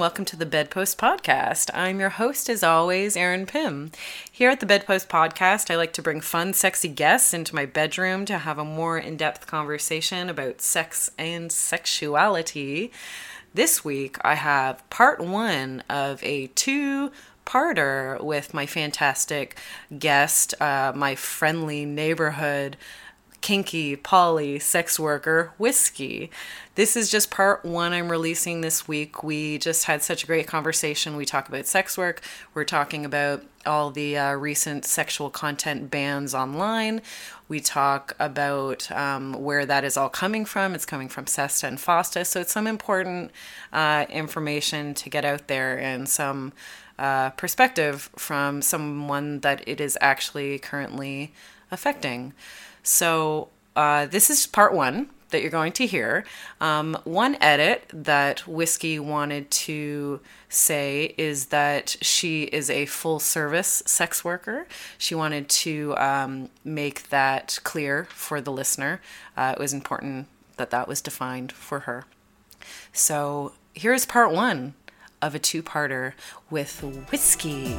Welcome to the Bedpost Podcast. I'm your host, as always, Erin Pym. Here at the Bedpost Podcast, I like to bring fun, sexy guests into my bedroom to have a more in depth conversation about sex and sexuality. This week, I have part one of a two parter with my fantastic guest, uh, my friendly neighborhood kinky, poly, sex worker, whiskey. This is just part one I'm releasing this week. We just had such a great conversation. We talk about sex work, we're talking about all the uh, recent sexual content bans online. We talk about um, where that is all coming from. It's coming from SESTA and FOSTA. So it's some important uh, information to get out there and some uh, perspective from someone that it is actually currently affecting. So uh, this is part one that you're going to hear. Um, one edit that Whiskey wanted to say is that she is a full service sex worker. She wanted to um, make that clear for the listener. Uh, it was important that that was defined for her. So here's part one of a two parter with Whiskey.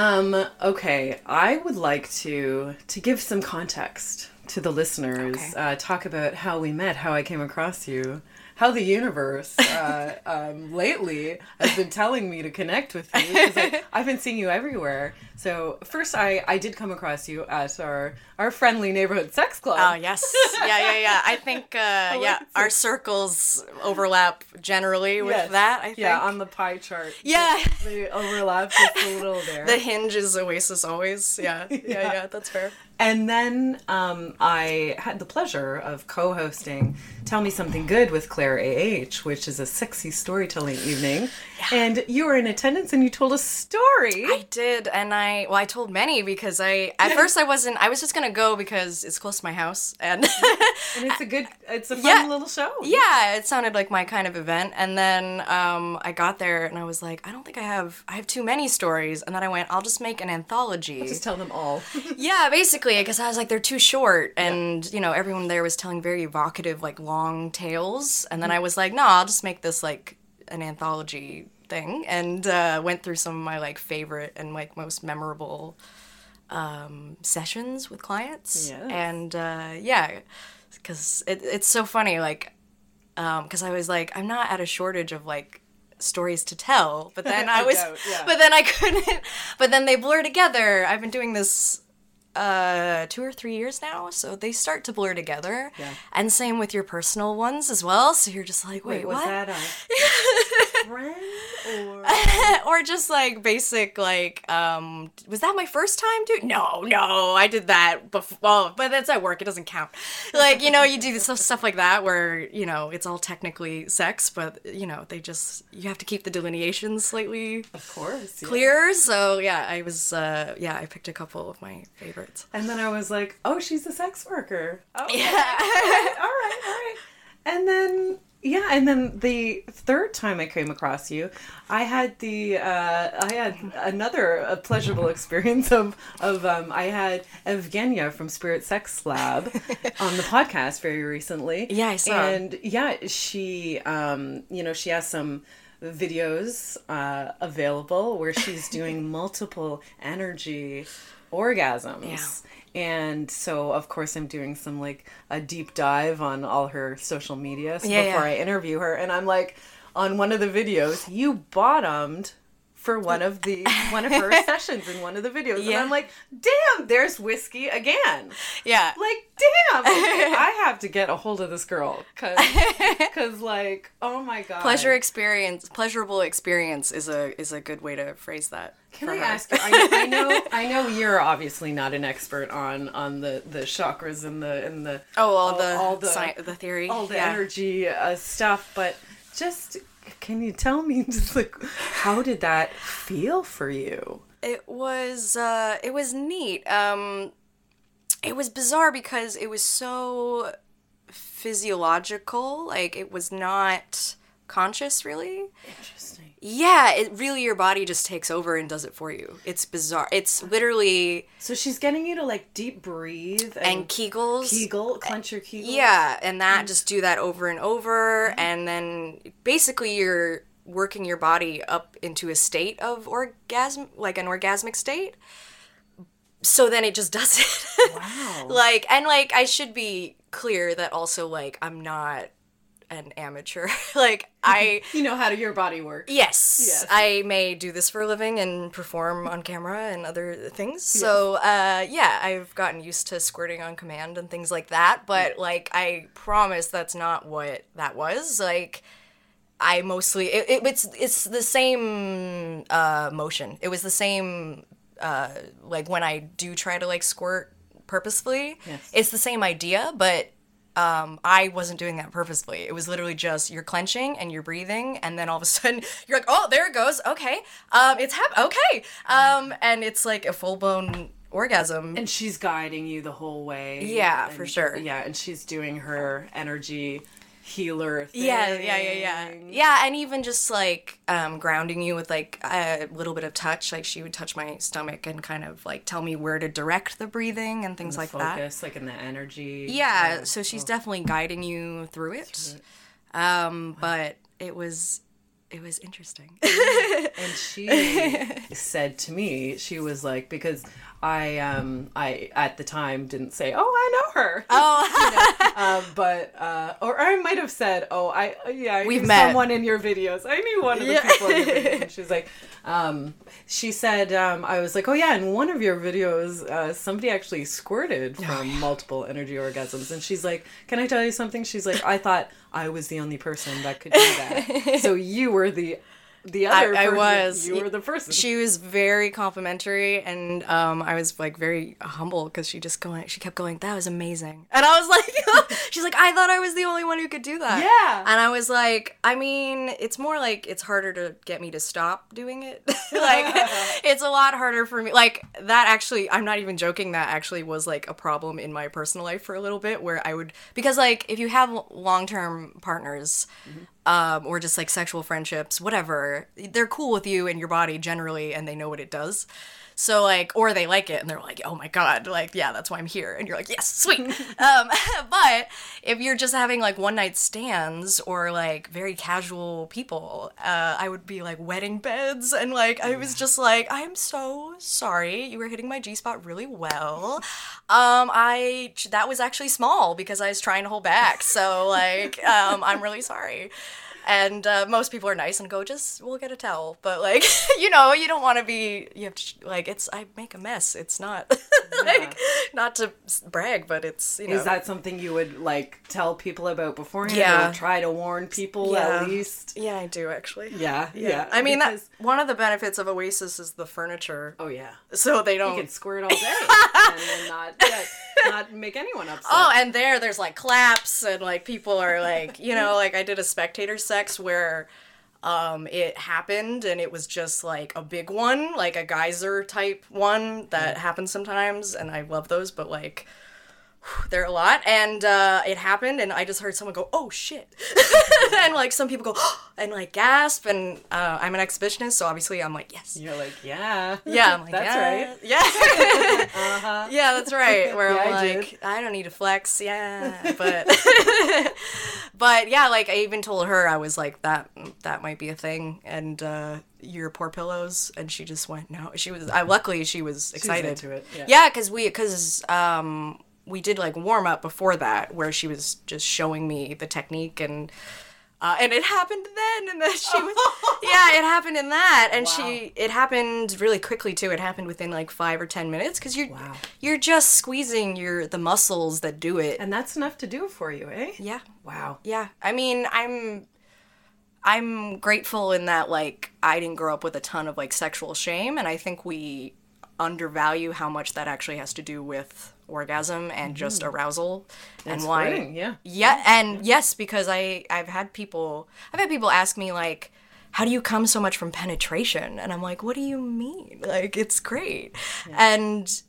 Um, okay, I would like to to give some context to the listeners. Okay. Uh, talk about how we met, how I came across you, how the universe uh, um, lately has been telling me to connect with you. I, I've been seeing you everywhere. So first, I I did come across you at our our friendly neighborhood sex club. Oh yes, yeah, yeah, yeah. I think uh, yeah, like our circles overlap generally with Yes. that. I think. Yeah, on the pie chart. Yeah. they, they overlap just a little there. the hinge is Oasis always. Yeah, yeah, Yeah. yeah. that's fair. And then um, I had the pleasure of co hosting Tell Me Something Good with Claire A.H., which is a sexy storytelling evening. And you were in attendance and you told a story. I did, and I well, I told many because I at first I wasn't. I was just gonna go because it's close to my house, and and it's a good, it's a fun Yeah. little show. yeah, it sounded like my kind of event. And then um, I got there, and I was like, I don't think I have. I have too many stories. And then I went, I'll just make an anthology. Just tell them all. Yeah, basically, because I was like, they're too short, and you know, everyone there was telling very evocative, like long tales, and then I was like, no, I'll just make this like an anthology thing, and uh, went through some of my like favorite and like most memorable um, sessions with clients, Yes. and uh, yeah, because it, it's so funny, like, because I was like, I'm not at a shortage of like stories to tell, but then I I was, doubt, yeah. but then I couldn't, but then they blur together. I've been doing this uh two or three years now so they start to blur together. Yeah. and same with your personal ones as well so you're just like wait, Wait, was what? that a friend or. or just like basic like um was that my first time dude no no i did that before well but that's at work it doesn't count like you know you do stuff, stuff like that where you know it's all technically sex but you know they just you have to keep the delineations slightly Of course. yeah. clear so yeah i was uh yeah i picked a couple of my favorites And then I was like, oh, she's a sex worker. Oh, Yeah. all right, all right, all right. And then, yeah, and then the third time I came across you, I had the, uh, I had another pleasurable experience of, of um, I had Evgenia from Spirit Sex Lab on the podcast very recently. Yeah, I saw. And yeah, she, um, you know, she has some videos uh, available where she's doing multiple energy orgasms. And so, of course, I'm doing some like a deep dive on all her social media Yeah, before yeah. I interview her. And I'm like, on one of the videos, you bottomed for one of the one of her sessions in one of the videos, and I'm like, damn, there's whiskey again. yeah Like, damn, okay, I have to get a hold of this girl because, because like, oh my god, pleasure experience pleasurable experience is a is a good way to phrase that Can I her. ask you? I, I know, I know you're obviously not an expert on on the the chakras and the and the oh all, all- the all the- sci- the theory all the yeah. energy uh, stuff, but just can you tell me just like how did that feel for you? it was uh it was neat um it was bizarre because it was so physiological like it was not conscious really Interesting. Yeah, it really your body just takes over and does it for you. It's bizarre. It's literally So she's getting you to like deep breathe and, and Kegels. Kegel, clench your Kegel. Yeah, and that mm-hmm. just do that over and over, mm-hmm. and then basically you're working your body up into a state of orgasm, like an orgasmic state. So then it just does it. Wow. like, and like, I should be clear that also, like, I'm not an amateur. like, I. You know how to your body works. Yes, Yes. I may do this for a living and perform on camera and other things. So, uh, yeah, I've gotten used to squirting on command and things like that. But like, I promise that's not what that was. Like, I mostly it, it, it's it's the same uh, motion. It was the same uh, like when I do try to like squirt purposefully. Yes. It's the same idea, but um, I wasn't doing that purposefully. It was literally just you're clenching and you're breathing, and then all of a sudden you're like, oh, there it goes. Okay, um, it's hap- okay, um, and it's like a full blown orgasm. And she's guiding you the whole way. Yeah, and- for sure. Yeah, and she's doing her energy healer thing. Yeah, yeah, yeah, yeah. Yeah, and even just like um, grounding you with like a little bit of touch. Like she would touch my stomach and kind of like tell me where to direct the breathing and things like that. Focus, like in the energy. Yeah, so she's definitely guiding you through it. Um, but it was it was interesting. and she said to me she was like because i um i at the time didn't say oh i know her. Oh, um, but uh or i might have said oh i yeah I We've knew met. someone in your videos. I knew one of the Yeah. people in your videos and she was like um she said um i was like oh yeah in one of your videos uh somebody actually squirted Oh, from multiple energy orgasms. And she's like can i tell you something? She's like i thought i was the only person that could do that. So you were the the other I person- was. you were the person she was very complimentary, and um, I was like very humble because she just going, she kept going, "That was amazing," and I was like, she's like, "I thought I was the only one who could do that." Yeah. and I was like, I mean, it's more like it's harder to get me to stop doing it. like, it's a lot harder for me. Like that actually, I'm not even joking. That actually was like a problem in my personal life for a little bit, where I would because like if you have long term partners um, or just like sexual friendships, whatever. They're cool with you and your body generally, and they know what it does. So like, or they like it and they're like, oh my god, like yeah, that's why I'm here, and you're like, yes, sweet. um, but if you're just having like one night stands or like very casual people, uh, I would be like wedding beds, and like I was just like, I'm so sorry, you were hitting my G spot really well. Um, I that was actually small because I was trying to hold back, so like, um, I'm really sorry and uh, most people are nice and go just we'll get a towel but like you know you don't want to be you have to like it's i make a mess it's not like not to brag but it's you know Is that something you would like tell people about beforehand? Yeah. Try to warn people Yeah. at least? yeah i do actually Yeah. Yeah. i mean because- that one of the benefits of oasis is the furniture Oh yeah. so they don't could squirt all day and not yeah, not make anyone upset. Oh, and there, there's like claps, and like people are like, you know, like I did a spectator sex where um it happened and it was just like a big one like a geyser type one that happens sometimes and i love those but like they're a lot and uh it happened and i just heard someone go oh shit and like some people go and like gasp and uh i'm an exhibitionist so obviously i'm like yes You're like, yeah. yeah, I'm like, That's yeah, right. Yeah. Uh-huh. Yeah, that's right. Where Yeah, I'm I like, I don't need to flex, yeah. But but yeah, like I even told her I was like that that might be a thing and uh your poor pillows and she just went no. She was I luckily she was excited. into it, yeah. Yeah, cuz we cuz um we did like warm up before that where she was just showing me the technique and uh, and it happened then, and then she was, yeah, it happened in that, and she, it happened really quickly too. It happened within like five or ten minutes because you're, Wow. you're just squeezing your the muscles that do it. And that's enough to do it for you, eh? yeah, Wow. yeah. I mean, I'm, I'm grateful in that like I didn't grow up with a ton of like sexual shame, and I think we undervalue how much that actually has to do with orgasm and just mm. arousal and why yeah. yeah and yes because i i've had people i've had people ask me like how do you come so much from penetration? And i'm like what do you mean? Like it's great. And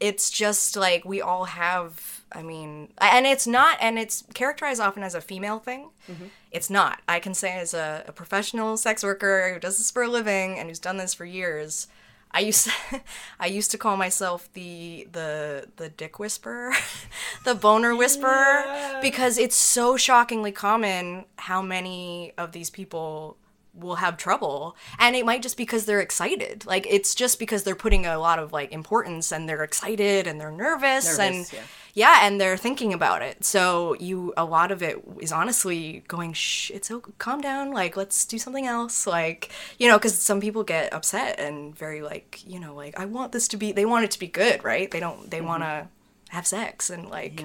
it's just like we all have i mean and it's not and it's characterized often as a female thing. Mm-hmm. It's not. I can say as a, a professional sex worker who does this for a living and who's done this for years I used to, I used to call myself the the the dick whisperer, the boner whisperer, because it's so shockingly common how many of these people will have trouble and it might just because they're excited. Like it's just because they're putting a lot of like importance and they're excited and they're nervous, and yeah. yeah and they're thinking about it. So you a lot of it is honestly going shh it's okay calm down like let's do something else. Like you know because some people get upset and very like you know like i want this to be they want it to be good right? They don't they mm-hmm. want to have sex and like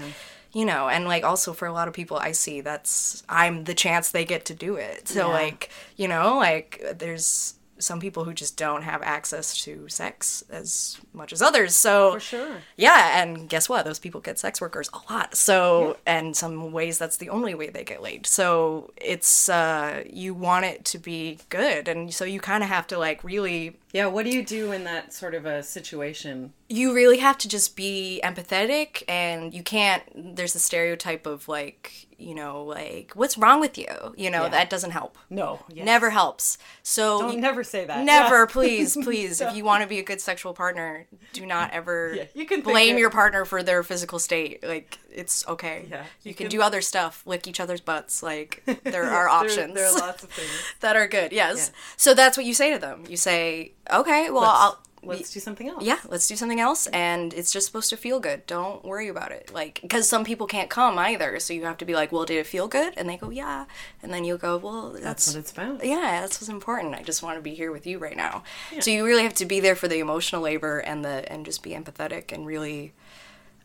you know and like also for a lot of people i see that's i'm the chance they get to do it so Yeah. like you know like there's some people who just don't have access to sex as much as others so For sure. yeah, and guess what? Those people get sex workers a lot. So, and some ways that's the only way they get laid. So, it's uh you want it to be good, and so you kind of have to like really Yeah, what do you do in that sort of a situation? you really have to just be empathetic and you can't there's a stereotype of like, you know, like what's wrong with you? You know, Yeah. that doesn't help. No, yes. Never helps. So Don't you- never say that. Never, Yeah. please, please. If you want to be a good sexual partner, do not ever Yeah, you can blame your partner for their physical state. Like it's okay. Yeah, you, you can, can- do other stuff, lick each other's butts. Like there are There- options There, are lots of things. that are good. Yes. So that's what you say to them. You say, okay, well, Let's, I'll. Let's do something else. Yeah, let's do something else, and it's just supposed to feel good. Don't worry about it, like because some people can't come either, so you have to be like, "Well, did it feel good?" And they go, "Yeah," and then you'll go, "Well, that's, That's what it's about. yeah, that's what's important. I just want to be here with you right now. So you really have to be there for the emotional labor and the and just be empathetic and really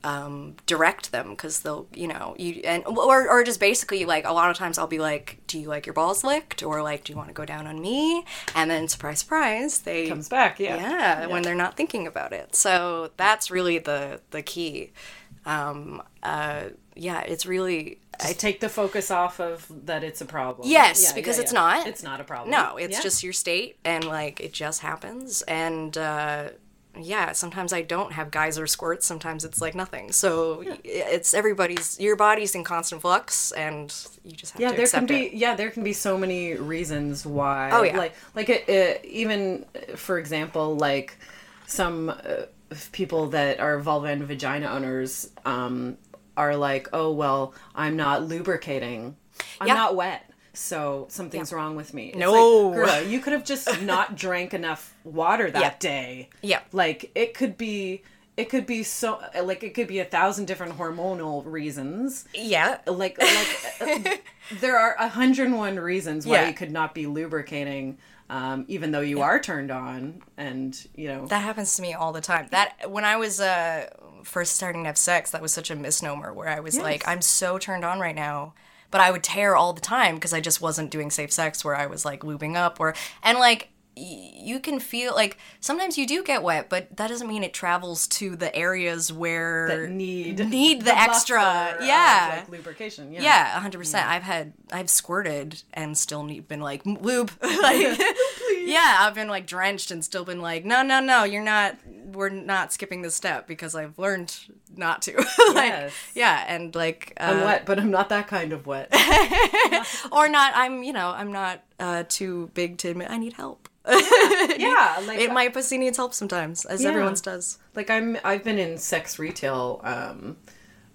um, direct them because they'll you know you and or or just basically like a lot of times I'll be like, do you like your balls licked or like do you want to go down on me? And then surprise surprise they Comes back, yeah. yeah, when they're not thinking about it. So that's really the the key. Um, uh, yeah, it's really I take the focus off of that it's a problem. Yes, Yeah, because yeah, it's yeah. not. It's not a problem. No, it's Yeah. just your state, and like it just happens. And uh, yeah, sometimes I don't have geyser squirts. Sometimes it's like nothing. So y it's everybody's. Your body's in constant flux, and you just have yeah to there accept can be it. yeah there can be so many reasons why Oh, yeah. like like it, it, even uh, for example like some uh, people that are vulva and vagina owners um are like oh well i'm not lubricating i'm Yeah. not wet so something's wrong with me It's No. like, girl, you could have just not drank enough water that Yeah. day Yeah. like it could be it could be so like it could be a thousand different hormonal reasons Yeah. like like there are 101 reasons why Yeah. you could not be lubricating um, even though you are turned on and you know That happens to me all the time. That when I was uh, first starting to have sex, that was such a misnomer. Where I was like, I'm so turned on right now, but I would tear all the time because I just wasn't doing safe sex. Where I was like lubing up, or and like you can feel like sometimes you do get wet, but that doesn't mean it travels to the areas where that need need the, extra. buffer yeah. like lubrication yeah yeah, hundred percent. I've had I've squirted and still need, been like "M- lube, like yeah. I've been like drenched and still been like, no, no, no, you're not. We're not skipping this step because I've learned not to. like, Yes. yeah, and like, uh, i'm wet but i'm not that kind of wet or not. I'm you know I'm not uh, too big to admit I need help. yeah. Like It, my pussy needs help sometimes, as Yeah. everyone's does. like i'm i've been in sex retail um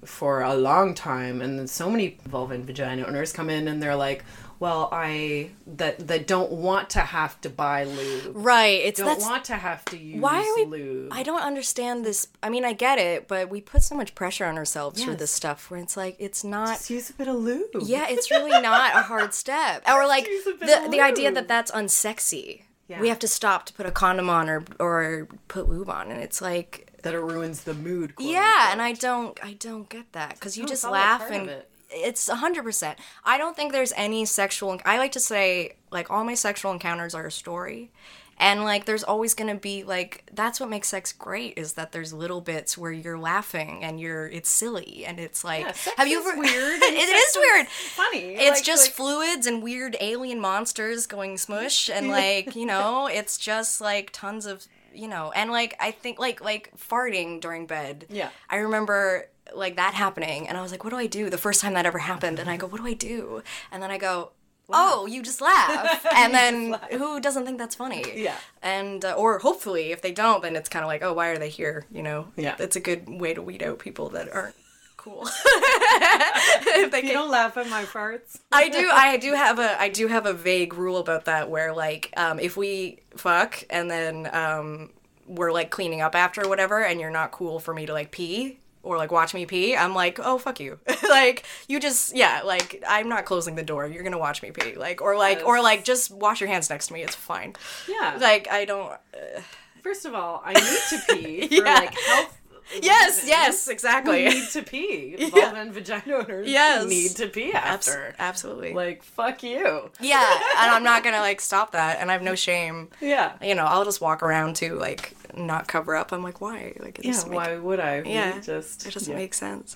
for a long time and so many vulva and vagina owners come in and they're like well i that that don't want to have to buy lube. Right. It's don't want to have to use why are we lube. I don't understand this i mean i get it but we put so much pressure on ourselves for this stuff where it's like it's not just use a bit of lube. Yeah it's really not a hard step. Or like use a bit the, the idea that that's unsexy Yeah. we have to stop to put a condom on or or put lube on and it's like that it ruins the mood yeah unquote. and i don't i don't get that because you No, just it's all a laugh and it. it's a hundred percent i don't think there's any sexual i like to say like all my sexual encounters are a story and like there's always gonna be like that's what makes sex great is that there's little bits where you're laughing and you're it's silly and it's like Yeah, have you ever weird it and is sex is weird funny. it's Like- just like- fluids and weird alien monsters going smush and like you know it's just like tons of you know, and like I think like like farting during bed. Yeah. I remember like that happening and I was like, what do I do? The first time that ever happened and I go, what do I do? And then I go, Oh, you just laugh, and then who doesn't think that's funny? Yeah. and uh, or hopefully, if they don't, then it's kind of like, oh, why are they here? You know, Yeah. it's a good way to weed out people that aren't cool. if they You can don't laugh at my farts. I do. I do have a. I do have a vague rule about that, where like, um, if we fuck and then um, we're like cleaning up after whatever, and you're not cool for me to like pee or like watch me pee, I'm like, oh fuck you. like you just yeah, like I'm not closing the door. You're gonna watch me pee, like or like or like just wash your hands next to me. It's fine. Yeah. Like I don't. Uh, First of all, I need to pee for Yeah. like health. Yes. Yes. Exactly. need to pee. Vulva and vagina owners Yes. need to pee Abs- after. absolutely. Like fuck you. yeah, and I'm not gonna like stop that, and I have no shame. Yeah. you know, I'll just walk around to like not cover up. I'm like, why? Like, it Yeah. make- Why would I? Yeah, Just it doesn't yeah. make sense.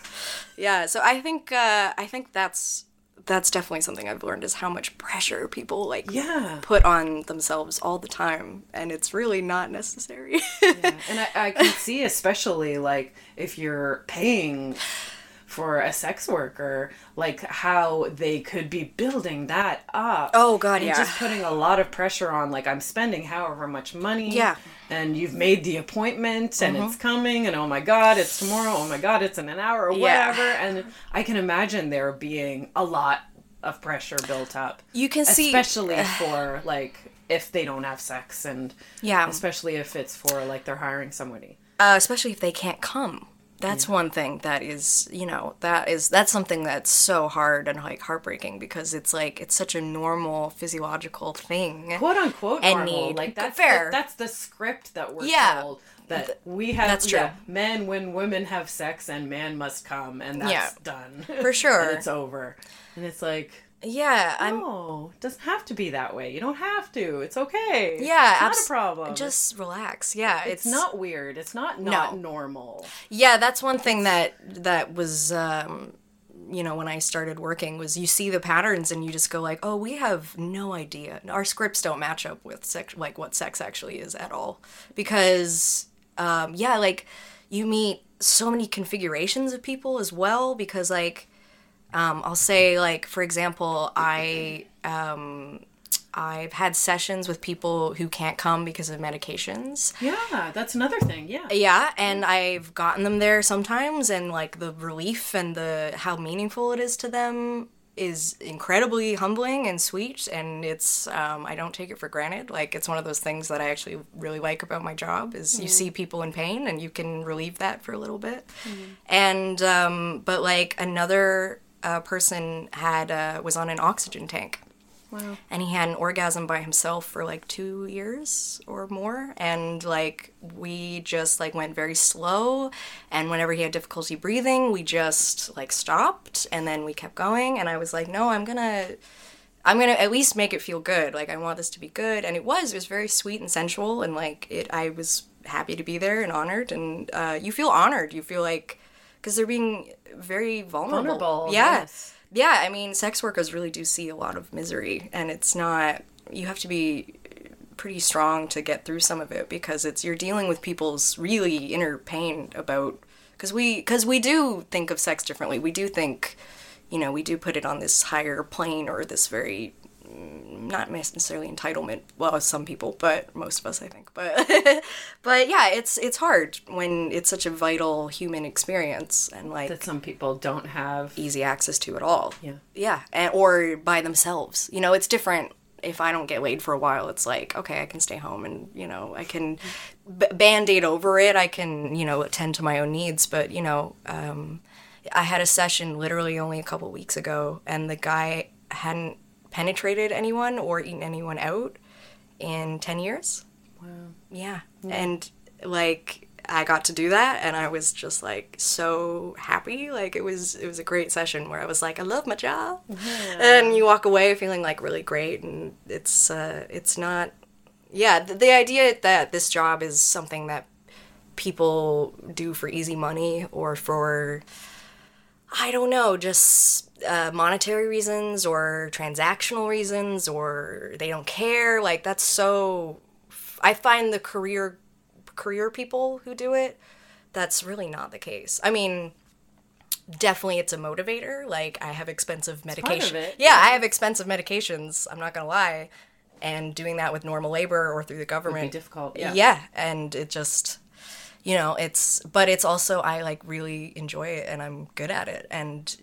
Yeah, so I think uh, I think that's that's definitely something I've learned is how much pressure people like Yeah. put on themselves all the time, and it's really not necessary. And I, I can see, especially like if you're paying for a sex worker, like how they could be building that up. Oh, God, and yeah. just putting a lot of pressure on. Like I'm spending however much money. Yeah. And you've made the appointment, and it's coming, and oh my god, it's tomorrow. Oh my god, it's in an hour, or Yeah. whatever. And I can imagine there being a lot of pressure built up, you can see, especially for like if they don't have sex, and yeah, especially if it's for like they're hiring somebody. uh, especially if they can't come. That's one thing that is, you know, that is that's something that's so hard and like heartbreaking because it's like it's such a normal physiological thing. quote unquote And normal. need- Like that's fair. The, that's the script that we're Yeah. told that we have. that's true. yeah, men when women have sex and man must come and that's Yeah. done For sure. and it's over. And it's like. Yeah, I'm Oh, it doesn't have to be that way. You don't have to. It's okay. Yeah, it's not abs- a problem. just relax. Yeah, it's, it's, not weird. It's not not No. normal. Yeah, that's one thing that that was um you know when I started working was you see the patterns and you just go like, "Oh, we have no idea. Our scripts don't match up with sex like what sex actually is at all." Because um yeah, like you meet so many configurations of people as well because like um I'll say like for example, I um I've had sessions with people who can't come because of medications. Yeah, that's another thing. Yeah. Yeah, and I've gotten them there sometimes, and like the relief and the how meaningful it is to them is incredibly humbling and sweet, and it's um, I don't take it for granted. Like it's one of those things that I actually really like about my job is you see people in pain and you can relieve that for a little bit, and um, but like another uh, person had uh, was on an oxygen tank. Wow. and he had an orgasm by himself for like two years or more. And like we just like went very slow. And whenever he had difficulty breathing we just like stopped. And then we kept going. And i was like no i'm gonna i'm gonna at least make it feel good. Like i want this to be good. And it was it was very sweet and sensual. And like it i was happy to be there and honored. And uh, you feel honored. You feel like because they're being very vulnerable, Vulnerable, yeah yes. yeah, I mean, sex workers really do see a lot of misery, and it's not. You have to be pretty strong to get through some of it because it's you're dealing with people's really inner pain about because we because we do think of sex differently. We do think, you know, we do put it on this higher plane or this very not necessarily entitlement. Well, some people, but most of us, I think. But but yeah, it's it's hard when it's such a vital human experience and like That some people don't have. easy access to at all. Yeah. Yeah, and, or by themselves. You know, it's different. If I don't get laid for a while, it's like okay, I can stay home and you know I can b- band aid over it. I can you know attend to my own needs. But you know, um, I had a session literally only a couple weeks ago, and the guy hadn't penetrated anyone or eaten anyone out in ten years. Wow. Yeah. And like I got to do that and I was just like so happy. Like it was it was a great session where I was like I love my job. And you walk away feeling like really great and it's uh it's not yeah, the, the idea that this job is something that people do for easy money or for I don't know, just uh, monetary reasons or transactional reasons or they don't care. Like that's so. I find the career career people who do it, that's really not the case. I mean, definitely it's a motivator. Like I have expensive medication. it. Yeah, I have expensive medications. I'm not gonna lie, and doing that with normal labor or through the government difficult, yeah. yeah, and it just you know it's but it's also I like really enjoy it and I'm good at it and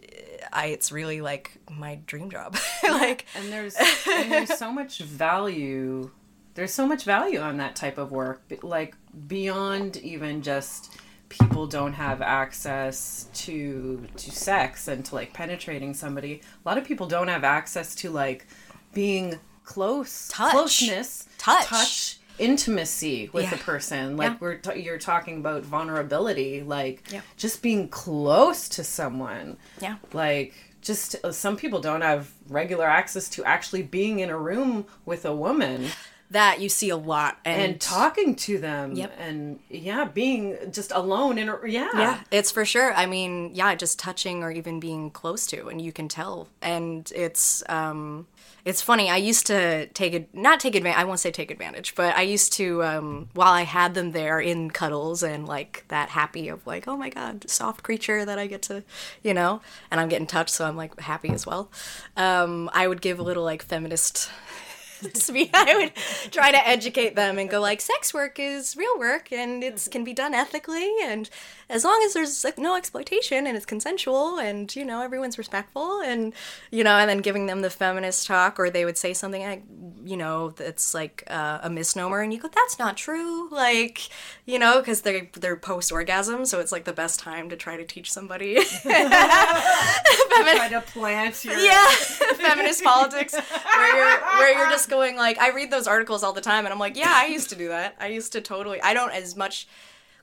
I it's really like my dream job. like and there's and there's so much value there's so much value on that type of work like beyond even just people don't have access to to sex and to like penetrating somebody a lot of people don't have access to like being close Touch. closeness Touch. touch intimacy with Yeah. a person like Yeah. we're t- you're talking about vulnerability like Yeah. just being close to someone Yeah. like just uh, some people don't have regular access to actually being in a room with a woman that you see a lot and, and talking to them Yep. and yeah being just alone in a yeah Yeah, it's for sure. I mean, yeah, just touching or even being close to, and you can tell. And it's um, it's funny. I used to take it, not take advantage. I won't say take advantage, but I used to um, while I had them there in cuddles and like that happy of like, oh my god, soft creature that I get to, you know, and I'm getting touched, so I'm like happy as well. Um, I would give a little like feminist speak. I would try to educate them and go like, sex work is real work and it can be done ethically and as long as there's like no exploitation and it's consensual and you know everyone's respectful and you know and then giving them the feminist talk or they would say something like you know that's like uh, a misnomer and you go that's not true. Like you know because they're they're post orgasm so it's like the best time to try to teach somebody try to plant your yeah. feminist politics where you're where you're just going like i read those articles all the time and i'm like yeah i used to do that. I used to totally i don't as much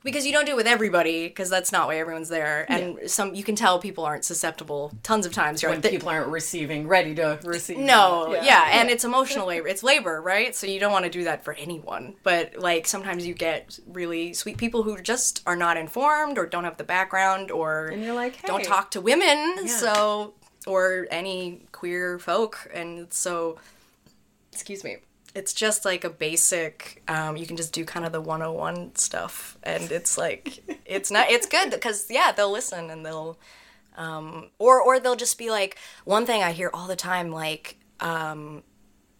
because you don't do it with everybody because that's not why everyone's there and some you can tell people aren't susceptible tons of times you're when like, people aren't receiving ready to receive no, yeah. and it's emotional labor. It's labor, right? So you don't want to do that for anyone. But like sometimes you get really sweet people who just are not informed or don't have the background or And you're like, don't talk to women, so or any queer folk, and so excuse me. It's just like a basic. Um, you can just do kind of the 101 stuff, and it's like it's not. It's good because yeah, they'll listen and they'll um, or or they'll just be like one thing I hear all the time, like um,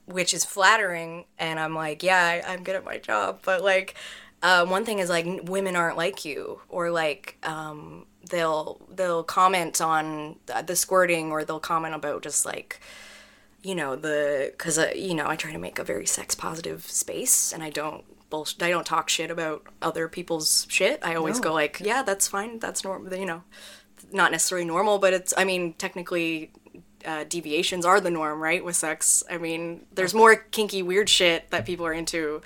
which is flattering, and I'm like, yeah, I, I'm good at my job, but like um, one thing is like "N- women aren't like you, or like um, they'll they'll comment on the, the squirting, or they'll comment about just like you know the because uh, you know I try to make a very sex positive space, and I don't bullshit. I don't talk shit about other people's shit. I always No. go like, yeah, that's fine. That's normal. You know, not necessarily normal, but it's. I mean, technically. Uh, deviations are the norm, right? With sex, I mean, there's more kinky, weird shit that people are into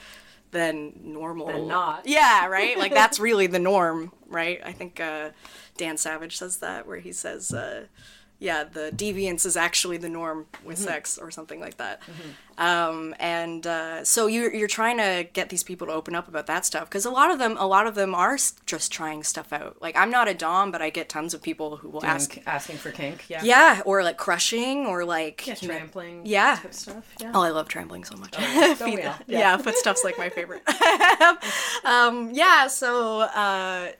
than normal. Than not. Yeah, right. Like that's really the norm, right? I think uh, Dan Savage says that, where he says, uh, "Yeah, the deviance is actually the norm with sex," or something like that. Um, and uh, so you're you're trying to get these people to open up about that stuff because a lot of them, a lot of them are just trying stuff out. Like I'm not a dom, but I get tons of people who will ask, Ask, asking for kink yeah yeah, or like crushing, or like yeah know- trampling Yeah. type stuff yeah Oh, I love trampling so much. Feet- all? yeah. footstuff's like my favorite. um, yeah, so uh,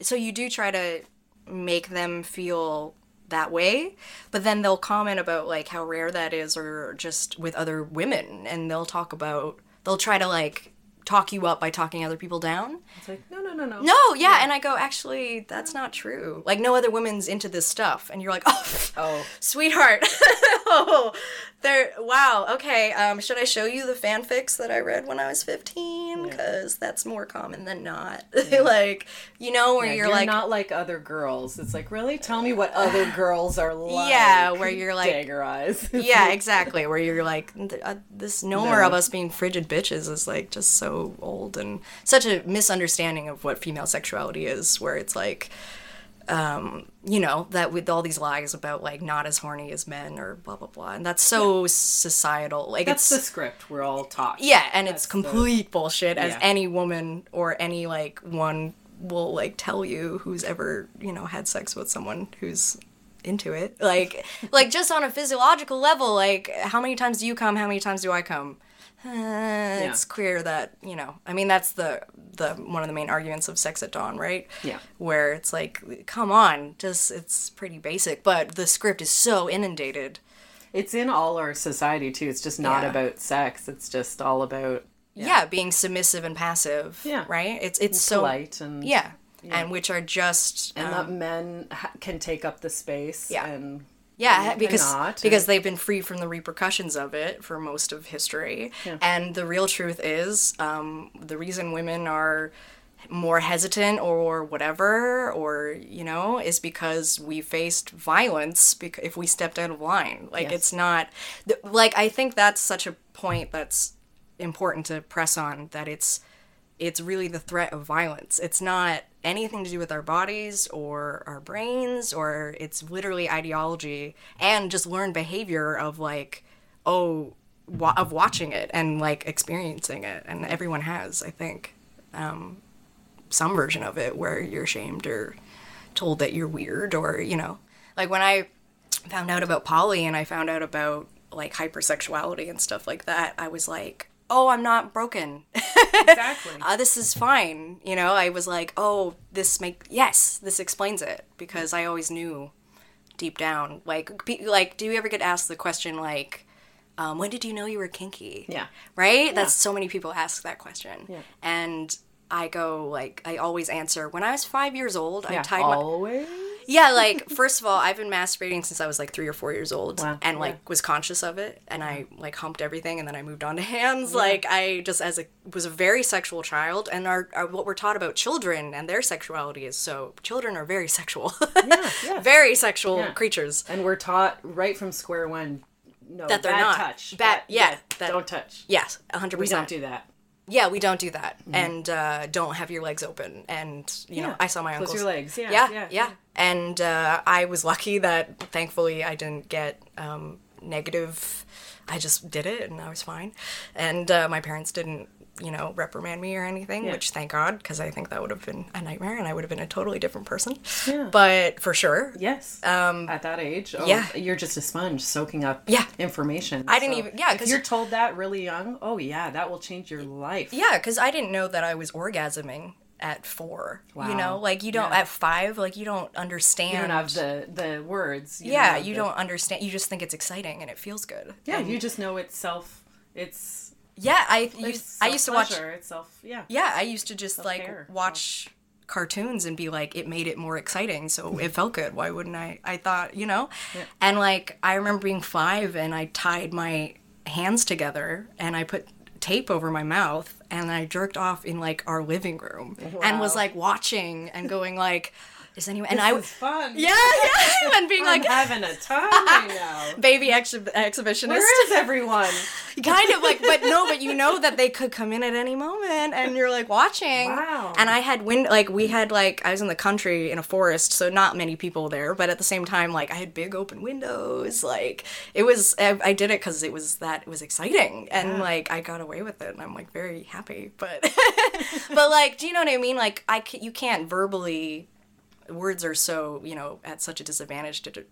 so you do try to make them feel that way, but then they'll comment about like how rare that is, or just with other women, and they'll talk about they'll try to like talk you up by talking other people down. it's like no no no no No, yeah, and I go, actually, that's not true. Like, no other women's into this stuff, and you're like, oh, oh sweetheart. oh, there. Wow. Okay. Um, should I show you the fanfics that I read when I was 15? Because that's more common than not. like, you know, where Yeah, you're, you're like, not like other girls. It's like, really? Tell me what other girls are like. Yeah, where you're like- Dagger eyes. yeah, exactly. Where you're like, uh, this more No. of us being frigid bitches is like just so old and such a misunderstanding of what female sexuality is. Where it's like, um, you know, that with all these lies about like not as horny as men or blah blah blah, and that's so societal. Like That's it's the script we're all taught. Yeah, and it's That's the- complete bullshit, as Yeah. any woman or any like one will like tell you who's ever you know had sex with someone who's into it. Like, like just on a physiological level, like how many times do you come? How many times do I come? Uh, it's clear that you know. I mean, that's the the one of the main arguments of Sex at Dawn, right? Yeah. Where it's like, come on, just it's pretty basic, but the script is so inundated. It's in all our society too. It's just not Yeah. about sex. It's just all about Yeah. being submissive and passive. Yeah. Right. It's it's so polite and yeah, and which are just and um, that men ha- can take up the space. Yeah. and Yeah, because not, because they've been free from the repercussions of it for most of history. And the real truth is, um, the reason women are more hesitant or whatever, or you know, is because we faced violence. Because if we stepped out of line, like Yes. it's not, th- like I think that's such a point that's important to press on. That it's it's really the threat of violence. It's not anything to do with our bodies or our brains, or it's literally ideology and just learned behavior of like, oh, wa- of watching it and like experiencing it. And everyone has, I think, um, some version of it where you're shamed or told that you're weird, or, you know, like when I found out about poly and I found out about like hypersexuality and stuff like that, I was like, oh, I'm not broken. exactly. uh, this is fine. You know, I was like, oh, this make yes, this explains it because I always knew deep down. Like, be, like, do you ever get asked the question like, um, when did you know you were kinky? Yeah. Right. That's so many people ask that question. Yeah. And I go like, I always answer when I was five years old. I yeah, tied my always. Yeah, like first of all, I've been masturbating since I was like three or four years old, Wow, and like yeah. was conscious of it, and I like humped everything, and then I moved on to hands. Like I just as a was a very sexual child, and our, our what we're taught about children and their sexuality is so children are very sexual, Yeah, yeah. very sexual Yeah. creatures. And we're taught right from square one. No, That they're not. touch. Bad- yeah, that- don't touch. Yes, hundred percent. We don't do that. Yeah, we don't do that, and uh, don't have your legs open. And you know, I saw my Close uncles. your legs. Yeah, yeah, yeah, yeah. And uh, I was lucky that thankfully I didn't get um, negative. I just did it and I was fine. And uh, my parents didn't, you know, reprimand me or anything, Yeah. which thank God, because I think that would have been a nightmare and I would have been a totally different person. Yeah. But for sure. Yes. Um, At that age, oh, yeah. you're just a sponge soaking up Yeah. information. I didn't even- yeah, Because you're told that really young, oh yeah, that will change your life. Yeah, because I didn't know that I was orgasming at four. You know, like you don't Yeah. at five, like you don't understand. You don't have the the words. you don't yeah, you the- don't understand. You just think it's exciting and it feels good. Yeah, And- you just know it's self. It's. yeah. I it's used I used to watch. self-pleasure, self. Yeah. Yeah, I used to just Self-care. like watch cartoons and be like, it made it more exciting, so it felt good. Why wouldn't I? I thought, you know, and like I remember being five and I tied my hands together and I put tape over my mouth and I jerked off in like our living room and was like watching and going like, is anyone? And This I is fun. yeah yeah and being I'm like having a time right now. baby exhi- exhibitionist. Where is everyone? kind of like but no but you know that they could come in at any moment and you're like watching Wow. and i had wind like we had like i was in the country in a forest so not many people there but at the same time like i had big open windows like it was i, I did it because it was that it was exciting and like i got away with it and i'm like very happy but but like do you know what i mean like i you can't verbally words are so you know at such a disadvantage to de-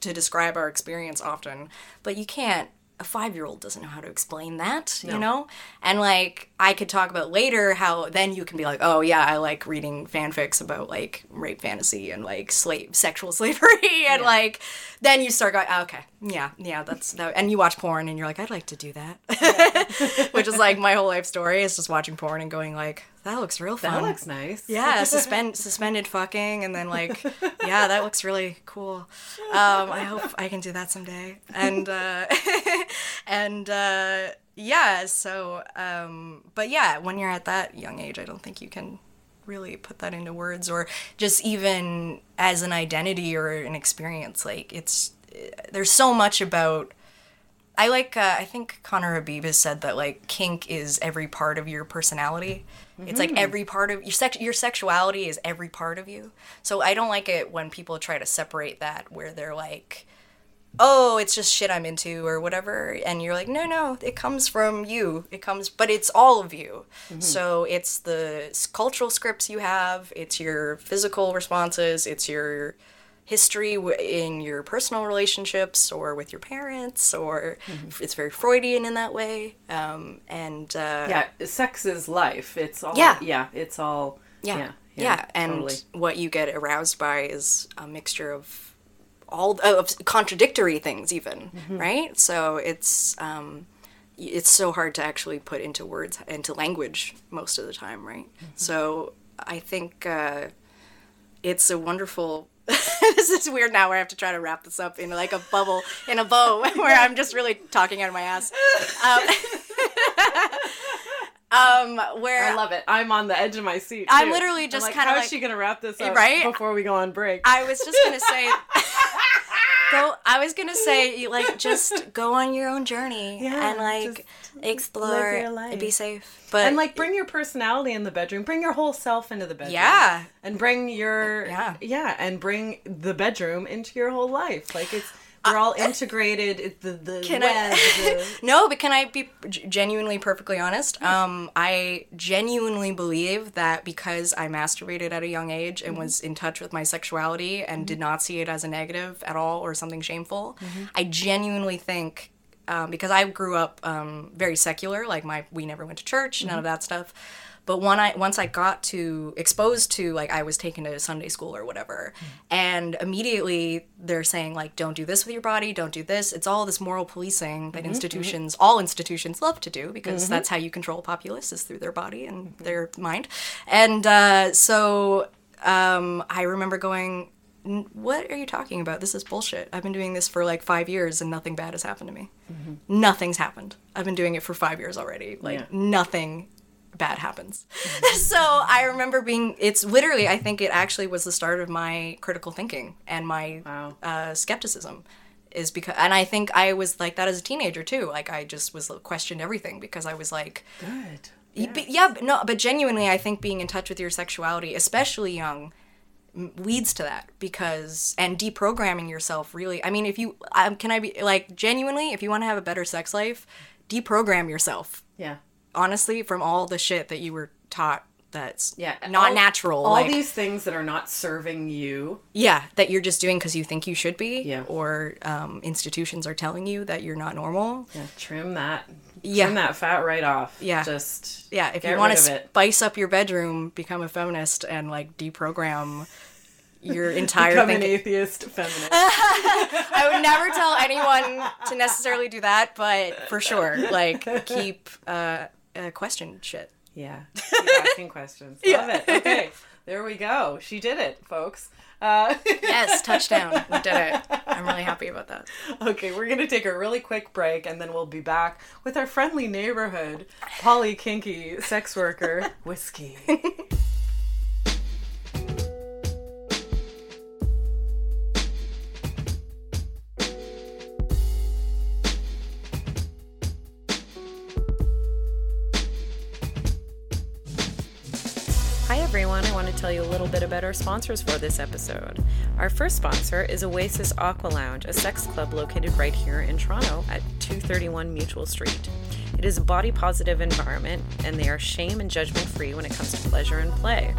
to describe our experience often but you can't a five year old doesn't know how to explain that you know? And like i could talk about later how then you can be like oh yeah i like reading fanfics about like rape fantasy and like slave sexual slavery and like then you start going "Oh, okay. Yeah yeah that's that and you watch porn and you're like i'd like to do that which is like my whole life story is just watching porn and going like that looks real fun That looks nice. yeah, suspend suspended fucking, and then like, yeah, that looks really cool. Um, I hope I can do that someday. And uh, and uh, yeah, so um, but yeah, when you're at that young age, I don't think you can really put that into words or just even as an identity or an experience. Like it's there's so much about. I like. Uh, I think Conner Habib has said that like kink is every part of your personality. It's like mm-hmm. every part of your sex. Your sexuality is every part of you. So I don't like it when people try to separate that, where they're like, "Oh, it's just shit I'm into" or whatever, and you're like, "No, no, it comes from you. It comes, but it's all of you." Mm-hmm. So it's the cultural scripts you have. It's your physical responses. It's your history in your personal relationships or with your parents, or it's very Freudian in that way. Um, and uh, Yeah, sex is life. It's all. Yeah. yeah. It's all. yeah, Yeah, yeah, yeah, and totally. what you get aroused by is a mixture of all of contradictory things, even Mm-hmm. right. So it's um, it's so hard to actually put into words into language most of the time, right? Mm-hmm. So I think uh, it's a wonderful. this is weird now where I have to try to wrap this up in like a bubble in a bow where I'm just really talking out of my ass. Um, um, where I love it. I'm on the edge of my seat. I'm literally just like, kinda How like- is she gonna wrap this up Right? before we go on break? I was just gonna say, go. I was gonna say, like, just go on your own journey Yeah, and like explore your life. and be safe. But and like bring your personality in the bedroom. Bring your whole self into the bedroom. Yeah. And bring your Yeah. yeah, and bring the bedroom into your whole life. Like it's we're all integrated. The the Can web. I- the, no, but can I be genuinely perfectly honest? Um, I genuinely believe that because I masturbated at a young age and was in touch with my sexuality and did not see it as a negative at all or something shameful, I genuinely think um, because I grew up um, very secular, like my we never went to church, none of that stuff. But when I once I got to exposed to like I was taken to Sunday school or whatever, hmm. and immediately they're saying like don't do this with your body, don't do this. It's all this moral policing that mm-hmm, institutions, all institutions, love to do because mm-hmm. that's how you control populace is through their body and mm-hmm. their mind. And uh, so um, I remember going, "What are you talking about? This is bullshit. I've been doing this for like five years and nothing bad has happened to me. Nothing's happened. I've been doing it for five years already. Like Yeah. nothing bad happens. so I remember being. It's literally. I think it actually was the start of my critical thinking and my Wow. uh, skepticism. Is because, and I think I was like that as a teenager too. Like I just was questioned everything because I was like, Good. yeah. But, yeah, but no, but genuinely, I think being in touch with your sexuality, especially young, leads to that because and deprogramming yourself really. I mean, if you um, can I be like genuinely, if you want to have a better sex life, deprogram yourself. Yeah. Honestly, from all the shit that you were taught that's Yeah. not all- natural. All like, these things that are not serving you. yeah, that you're just doing because you think you should be, Yeah. or um, institutions are telling you that you're not normal. Yeah. Trim that. Yeah. Trim that fat right off. Yeah. Just Yeah, if you want to spice up your bedroom, become a feminist and like deprogram your entire Become an atheist feminist. I would never tell anyone to necessarily do that, but for sure, like keep uh, uh question shit. Yeah. Keep asking questions. Love it. Okay. There we go. She did it, folks. Uh, Yes, touchdown. We did it. I'm really happy about that. okay, we're going to take a really quick break and then we'll be back with our friendly neighborhood poly kinky sex worker, Whiskey. tell you a little bit about our sponsors for this episode. Our first sponsor is Oasis Aqua Lounge, a sex club located right here in Toronto at 231 Mutual Street. It is a body positive environment and they are shame and judgment free when it comes to pleasure and play.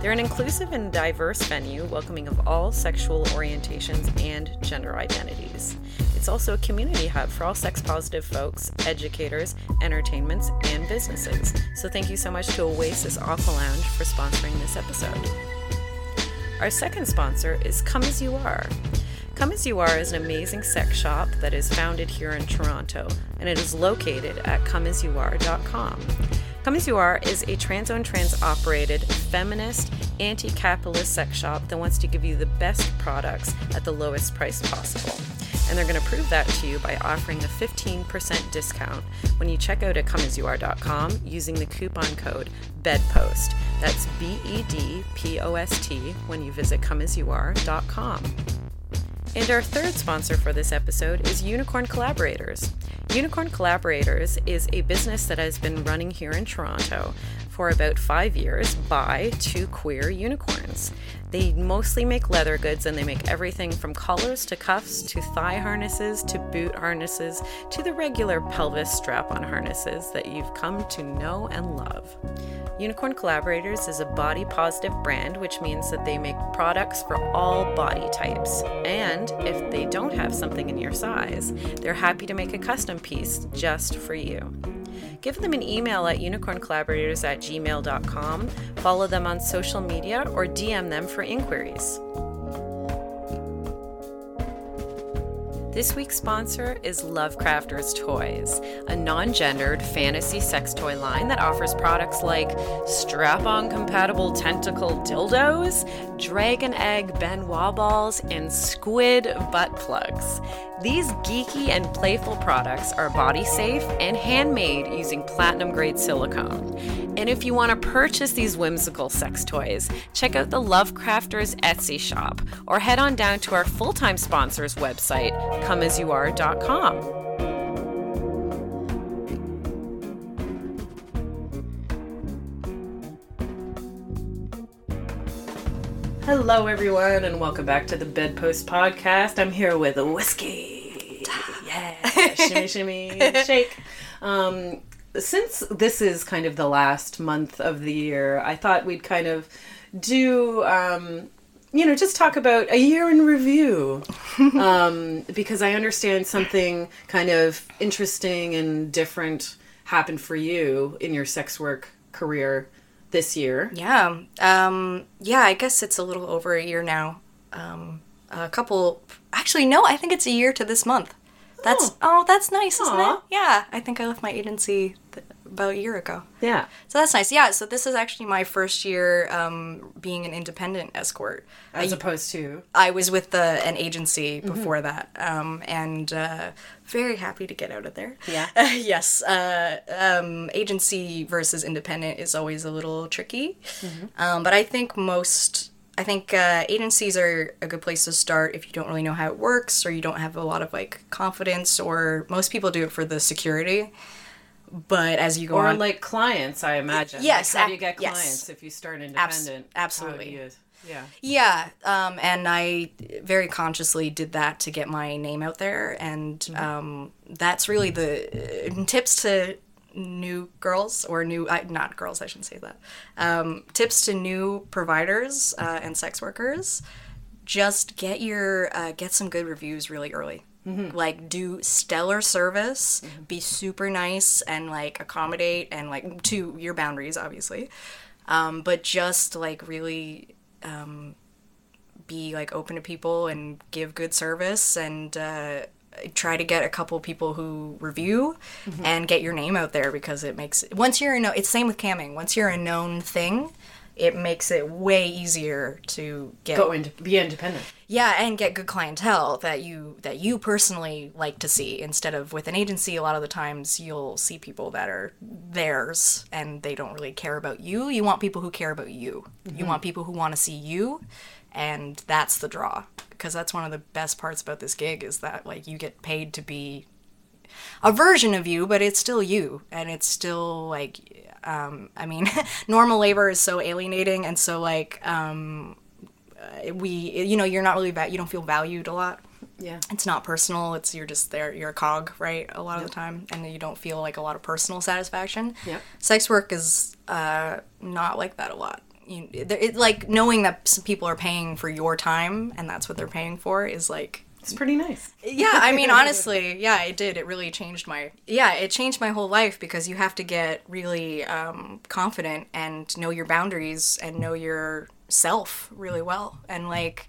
They're an inclusive and diverse venue welcoming of all sexual orientations and gender identities. It's also a community hub for all sex positive folks, educators, entertainments, and businesses. So thank you so much to Oasis Aqua Lounge for sponsoring this episode. Our second sponsor is Come As You Are. Come As You Are is an amazing sex shop that is founded here in Toronto, and it is located at comeasyouare.com. Come As You Are is a trans owned, trans operated, feminist, anti capitalist sex shop that wants to give you the best products at the lowest price possible. And they're going to prove that to you by offering a 15% discount when you check out at comeasyouare.com using the coupon code BEDPOST. That's B E D P O S T when you visit comeasyouare.com. And our third sponsor for this episode is Unicorn Collaborators. Unicorn Collaborators is a business that has been running here in Toronto for about five years by two queer unicorns. They mostly make leather goods and they make everything from collars to cuffs to thigh harnesses to boot harnesses to the regular pelvis strap on harnesses that you've come to know and love. Unicorn Collaborators is a body positive brand, which means that they make products for all body types. And if they don't have something in your size, they're happy to make a custom piece just for you. Give them an email at unicorncollaborators at gmail.com, follow them on social media, or DM them for inquiries. This week's sponsor is Lovecrafters Toys, a non gendered fantasy sex toy line that offers products like strap on compatible tentacle dildos, dragon egg Ben Wa balls, and squid butt plugs. These geeky and playful products are body safe and handmade using platinum grade silicone. And if you want to purchase these whimsical sex toys, check out the Lovecrafters Etsy shop or head on down to our full time sponsor's website, comeasyouare.com. Hello, everyone, and welcome back to the Bedpost Podcast. I'm here with a whiskey. Yeah, shimmy, shimmy, shake. Um, since this is kind of the last month of the year, I thought we'd kind of do, um, you know, just talk about a year in review. um, because I understand something kind of interesting and different happened for you in your sex work career this year. Yeah. Um, yeah, I guess it's a little over a year now. Um, a couple, actually, no, I think it's a year to this month. That's, oh, that's nice, isn't it? Yeah. I think I left my agency th- about a year ago. Yeah. So that's nice. Yeah, so this is actually my first year um, being an independent escort. As opposed to. I was with the an agency before that, um, and uh, very happy to get out of there. Yeah. yes. Uh, um, agency versus independent is always a little tricky, um, but I think most. I think uh, agencies are a good place to start if you don't really know how it works or you don't have a lot of like confidence or most people do it for the security. But as you go Or on, like clients, I imagine. Yes, Like, how do you get yes. clients if you start independent? How absolutely. you- yeah. Yeah, um, and I very consciously did that to get my name out there, and um, that's really the uh, tips to new girls or new I, not girls. I shouldn't say that. Um, tips to new providers uh, and sex workers: just get your uh, get some good reviews really early. Like do stellar service, be super nice and like accommodate and like to your boundaries, obviously. Um, but just like really um, be like open to people and give good service and uh, try to get a couple people who review and get your name out there because it makes once you're a know it's same with camming. Once you're a known thing it makes it way easier to get Go into be independent. yeah and get good clientele that you that you personally like to see. Instead of with an agency a lot of the times you'll see people that are theirs and they don't really care about you. You want people who care about you. You mm-hmm. want people who want to see you and that's the draw. Because that's one of the best parts about this gig is that like you get paid to be a version of you but it's still you. And it's still like um, i mean normal labor is so alienating and so like um, uh, we you know you're not really va- you don't feel valued a lot. Yeah. it's not personal. It's you're just there you're a cog right a lot of the time and you don't feel like a lot of personal satisfaction. Yep. sex work is uh, not like that a lot. You, it, it, like knowing that some people are paying for your time and that's what they're paying for is like It's pretty nice. yeah i mean honestly yeah it did. It really changed my yeah it changed my whole life because you have to get really um, confident and know your boundaries and know your self really well. And like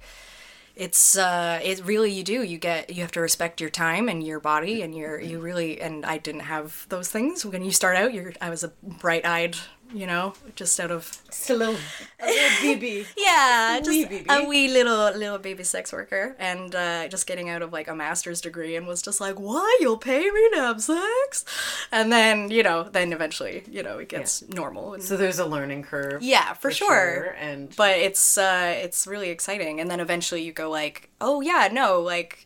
it's uh it really you do you get you have to respect your time and your body and your you really and i didn't have those things. When you start out you're i was a bright-eyed you know just out of Just a little, a little BB. yeah, Wee just baby. a wee little little baby sex worker, and uh, just getting out of like a master's degree, and was just like, "Why you'll pay me to have sex?" And then you know, then eventually, you know, it gets normal. And, So there's a learning curve. yeah, for, sure. And But it's uh, it's really exciting, and then eventually you go like, "Oh yeah, no, like."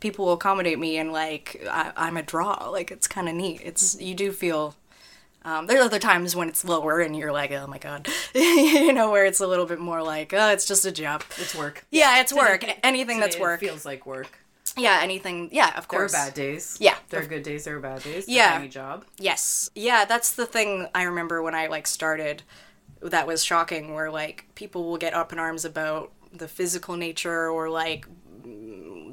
People will accommodate me, and like I, I'm a draw. Like it's kind of neat. It's you do feel Um, there's other times when it's lower and you're like, oh my god, you know, where it's a little bit more like, oh, it's just a job. It's work. Yeah, it's work. Anything that's today it work. feels like work. yeah, anything. Yeah, of course. There are bad days. Yeah. There are good days. There are bad days. Yeah. Any job. Yes. Yeah, that's the thing I remember when I like started that was shocking where like people will get up in arms about the physical nature or like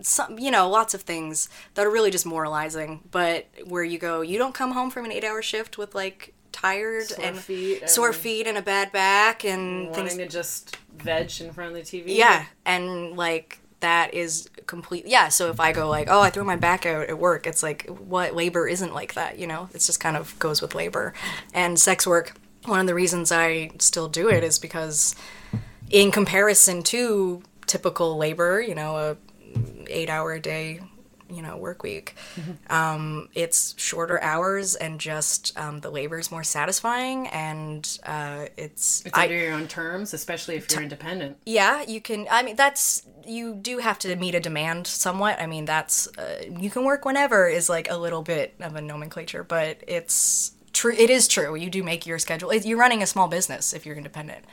some you know lots of things that are really just moralizing but where you go you don't come home from an 8-hour shift with like tired Sore and feet and- sore feet and a bad back and Wanting things to just veg in front of the TV. yeah, and like that is complete. Yeah, so if I go like, oh, I threw my back out at work, it's like what labor isn't like that, you know? It's just kind of goes with labor. And sex work, one of the reasons I still do it is because in comparison to typical labor, you know, a 8-hour a day you know work week um, it's shorter hours and just um, the labor is more satisfying and uh, it's, It's I- under your own terms, especially if you're independent. yeah, you can. I mean, that's you do have to meet a demand somewhat. I mean, that's uh, you can work whenever is like a little bit of a nomenclature, but it's true. It is true. You do make your schedule. It, you're running a small business if you're independent,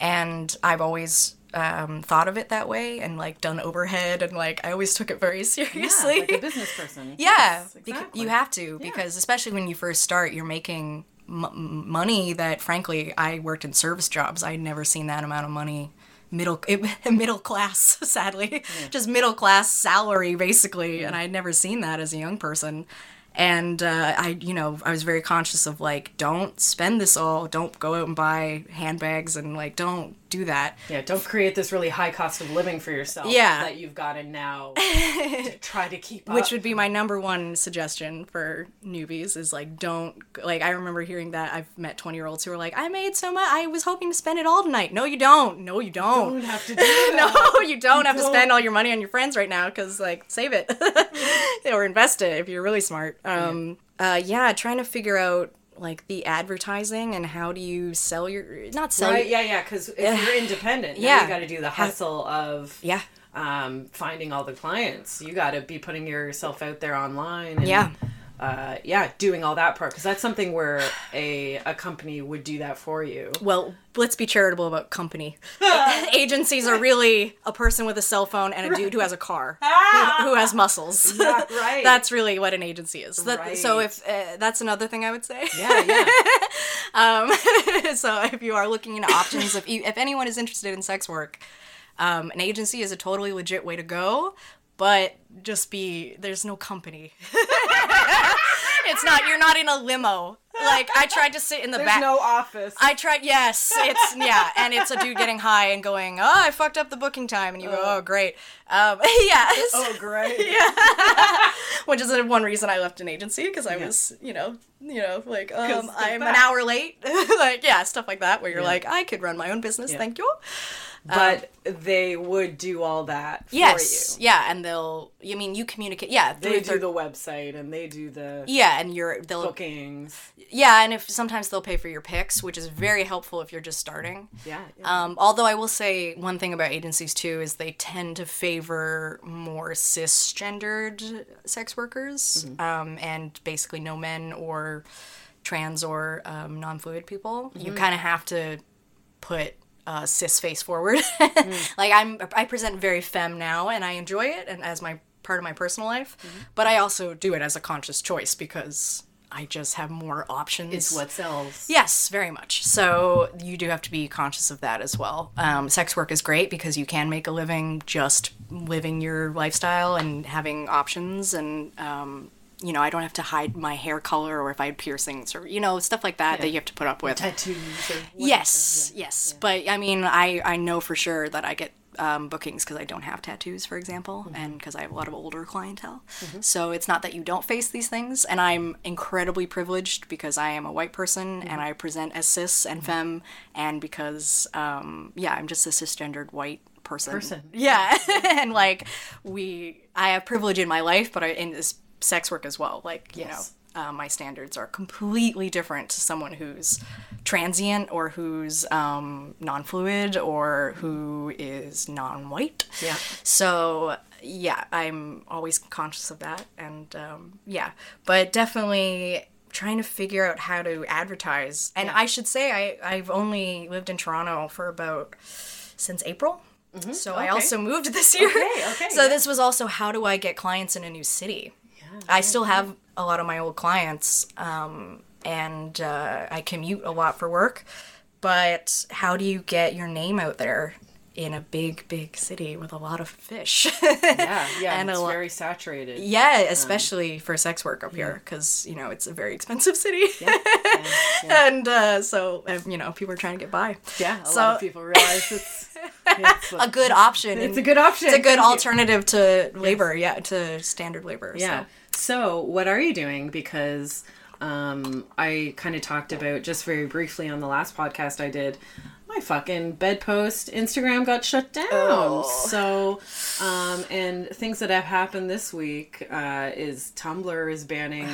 and I've always um, thought of it that way and like done overhead and like I always took it very seriously. Yeah, like a business person. Yeah, Yes, exactly. you have to because especially when you first start, you're making m- money that, frankly, I worked in service jobs. I'd never seen that amount of money. Middle middle class, sadly, just middle class salary basically, and I'd never seen that as a young person. And uh, I, you know, I was very conscious of like, don't spend this all. Don't go out and buy handbags and like, don't do that. Yeah, don't create this really high cost of living for yourself. Yeah. that you've got to now to try to keep up. which would be my number one suggestion for newbies is like don't like i remember hearing that i've met 20 year olds who are like i made so much i was hoping to spend it all tonight no you don't no you don't, don't have to do no you don't have to don't. spend all your money on your friends right now because like save it or invest it if you're really smart um uh yeah trying to figure out like the advertising and how do you sell your not sell Right? your, Yeah, yeah. Because if you're independent, Yeah. you got to do the hustle of yeah um, finding all the clients. You got to be putting yourself out there online. And, Yeah. Uh, yeah, doing all that part because that's something where a a company would do that for you. Well, let's be charitable about company. Agencies are really a person with a cell phone and a dude who has a car, who, who has muscles. Yeah, right. that's really what an agency is. That, So if uh, that's another thing I would say. Yeah, yeah. so if you are looking into options, if you, if anyone is interested in sex work, um, an agency is a totally legit way to go. But just be there's no company. it's not you're not in a limo. Like I tried to sit in the There's back. no office. I tried. Yes, it's yeah, and it's a dude getting high and going, "Oh, I fucked up the booking time," and you go, "Oh, great." Um, yeah, oh, great. yeah. which is one reason I left an agency because I was, you know, you know, like um, I'm an hour late, like yeah, stuff like that, where you're Yeah. like, I could run my own business, Yeah. thank you. But they would do all that for Yes, you. yeah, and they'll. You mean you communicate? Yeah, They do their- the website and they do the Yeah, and they'll bookings. yeah, and if sometimes they'll pay for your pics, which is very helpful if you're just starting. Yeah. yeah. Um, although I will say one thing about agencies too is they tend to favor more cisgendered sex workers, um, and basically no men or trans or um, non-fluid people. You kind of have to put a cis face forward. like I'm, I present very femme now, and I enjoy it, and as my part of my personal life. But I also do it as a conscious choice because I just have more options. it's what sells. Yes, very much. So you do have to be conscious of that as well. Um, sex work is great because you can make a living just living your lifestyle and having options and. Um, you know, I don't have to hide my hair color or if I had piercings or, you know, stuff like that that you have to put up with. Tattoos. Or Yes, yes. But I mean, I, I know for sure that I get um, bookings because I don't have tattoos, for example, and because I have a lot of older clientele. So it's not that you don't face these things. And I'm incredibly privileged because I am a white person and I present as cis and femme, and because, um, yeah, I'm just a cisgendered white person. Person. Yeah. and like, we, I have privilege in my life, but I, in this sex work as well. Like, you Yes. know, uh, my standards are completely different to someone who's transient or who's um, non-fluid or who is non-white. Yeah. So yeah, I'm always conscious of that, and um, yeah, but definitely trying to figure out how to advertise. And I should say I I've only lived in Toronto for about since April. So I also moved this year. Okay, okay, so yeah. this was also how do I get clients in a new city? I still have a lot of my old clients, um, and uh, I commute a lot for work. But how do you get your name out there in a big, big city with a lot of fish? Yeah, yeah, And it's lo- very saturated. yeah, especially for sex work up here, because you know it's a very expensive city. Yeah, yeah, and uh, so um, you know people are trying to get by. yeah. A So- lot of people realize it's, it's A good option. It's a good option. It's a good Thank you. alternative to labor. Yeah, to standard labor. Yeah. So. So, what are you doing? Because um, I kind of talked about just very briefly on the last podcast I did. My fucking bedpost Instagram got shut down. Oh. So, um, and things that have happened this week uh, is Tumblr is banning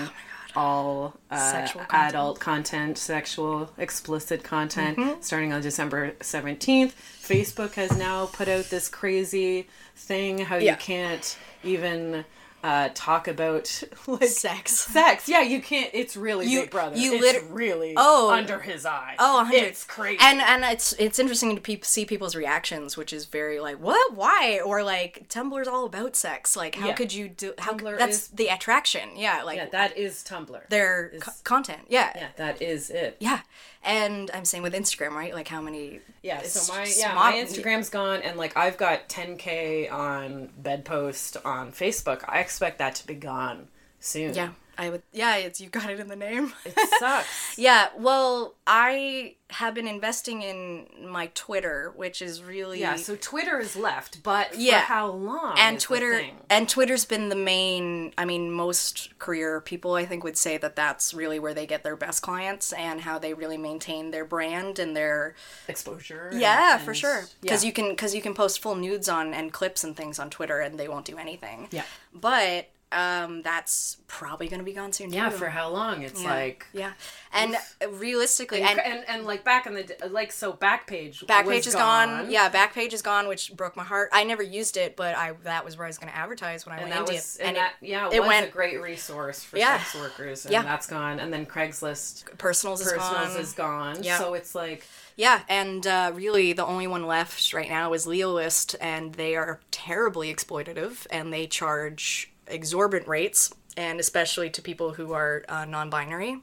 all uh, Oh content. adult content, sexual explicit content, Mm-hmm. starting on December 17th. Facebook has now put out this crazy thing how Yeah. you can't even uh, talk about like Sex. Sex, yeah, you can't. It's really You- Big Brother. you it's lit- really Oh. under his eye. Oh, 100. it's crazy. And and it's it's interesting to pe- see people's reactions, which is very like, what, why, or like Tumblr's all about sex. Like, how Yeah. could you do? How Tumblr that's is- the attraction? Yeah, like yeah, that is Tumblr. their co- content. Yeah. yeah, that is it. Yeah. And I'm saying with Instagram, right? Like how many? Yeah, so my yeah my Instagram's gone, and like I've got 10k on bedpost on Facebook. I expect that to be gone soon. Yeah, I would. Yeah, it's you got it in the name. it sucks. yeah. Well, I have been investing in my Twitter, which is really yeah, so Twitter is left, but for Yeah. how long? and Twitter and Twitter's been the main. I mean, most career people I think would say that that's really where they get their best clients and how they really maintain their brand and their exposure. yeah, and- for sure. Because yeah. you can because you can post full nudes on and clips and things on Twitter and they won't do anything. Yeah. But um, that's probably going to be gone soon. Yeah, too. for how long? It's Yeah. like yeah, and realistically, and, and and like back in the like so Backpage Backpage is gone. Yeah, Backpage is gone, which broke my heart. I never used it, but I that was where I was going to advertise when I and went into was it. and, And that it, yeah it, it was went- a great resource for Yeah. sex workers and Yeah. that's gone and then Craigslist personals is personals gone. is gone Yeah. so it's like Yeah, and uh, really the only one left right now is Leolist, and they are terribly exploitative, and they charge exorbitant rates, and especially to people who are uh, non-binary,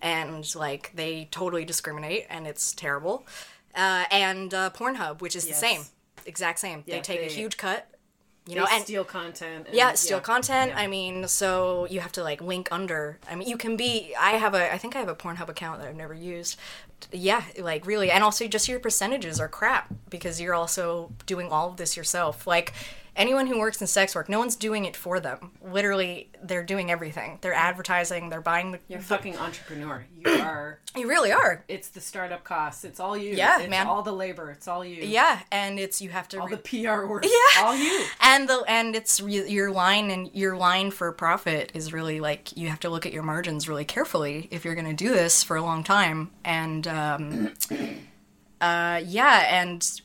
and like they totally discriminate, and it's terrible. Uh, and uh, Pornhub, which is Yes. the same, exact same. Yeah, they take a huge cut. You they know, and steal content and, yeah, still content. yeah. I mean, so you have to like link under. I mean, you can be. I have a. I think I have a Pornhub account that I've never used. Yeah, like really, and also just your percentages are crap because you're also doing all of this yourself. Like anyone who works in sex work, no one's doing it for them. Literally, they're doing everything. They're advertising. They're buying. The, you're a fucking entrepreneur you are you really are. it's the startup costs it's all you Yeah, it's man. all the labor it's all you Yeah, and it's you have to. all re- the PR work Yeah. all you and the and it's re- your line and your line for profit is really like you have to look at your margins really carefully if you're going to do this for a long time and um, uh, yeah and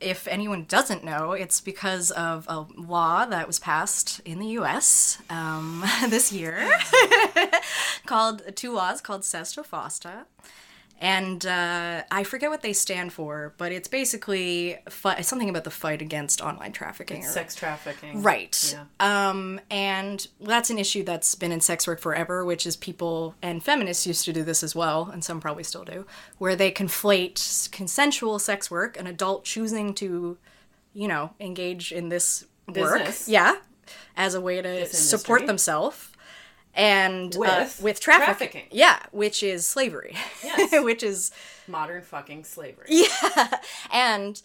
if anyone doesn't know it's because of a law that was passed in the us um, this year called two laws called SESTA FOSTA and uh, I forget what they stand for, but it's basically fi- something about the fight against online trafficking. or- sex trafficking Right. yeah Um, and that's an issue that's been in sex work forever, which is people and feminists used to do this as well, and some probably still do, where they conflate consensual sex work, an adult choosing to, you know, engage in this work, Business. yeah, as a way to support themselves. And uh, With with trafficking. trafficking. yeah, which is slavery, Yes. which is modern fucking slavery Yeah. and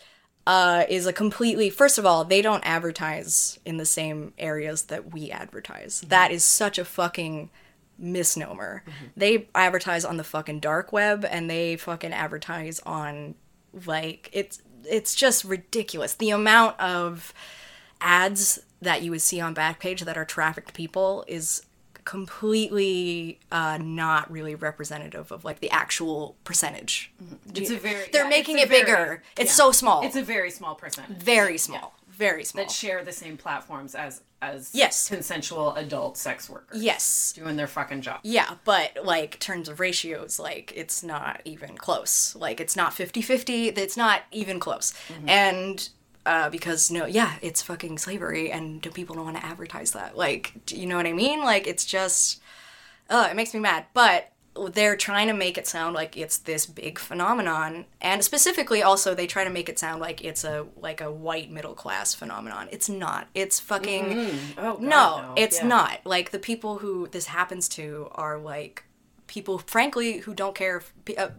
uh, is a completely first of all they don't advertise in the same areas that we advertise That is such a fucking misnomer they advertise on the fucking dark web and they fucking advertise on like it's it's just ridiculous the amount of ads that you would see on Backpage that are trafficked people is completely uh, not really representative of like the actual percentage it's a very they're yeah, making it very- bigger. It's yeah. so small. it's a very small percentage very small. very small. that share the same platforms as as Yes. consensual adult sex workers. yes. doing their fucking job. Yeah, but like terms of ratios, like it's not even close. Like it's not 50-50, it's not even close. And uh, because no, yeah, it's fucking slavery, and do people don't want to advertise that? Like, do you know what I mean? Like, it's just, oh, it makes me mad. But they're trying to make it sound like it's this big phenomenon, and specifically, also they try to make it sound like it's a like a white middle class phenomenon. It's not. It's fucking Oh God, no, it's Yeah. not. Like the people who this happens to are like people, frankly, who don't care. If, uh,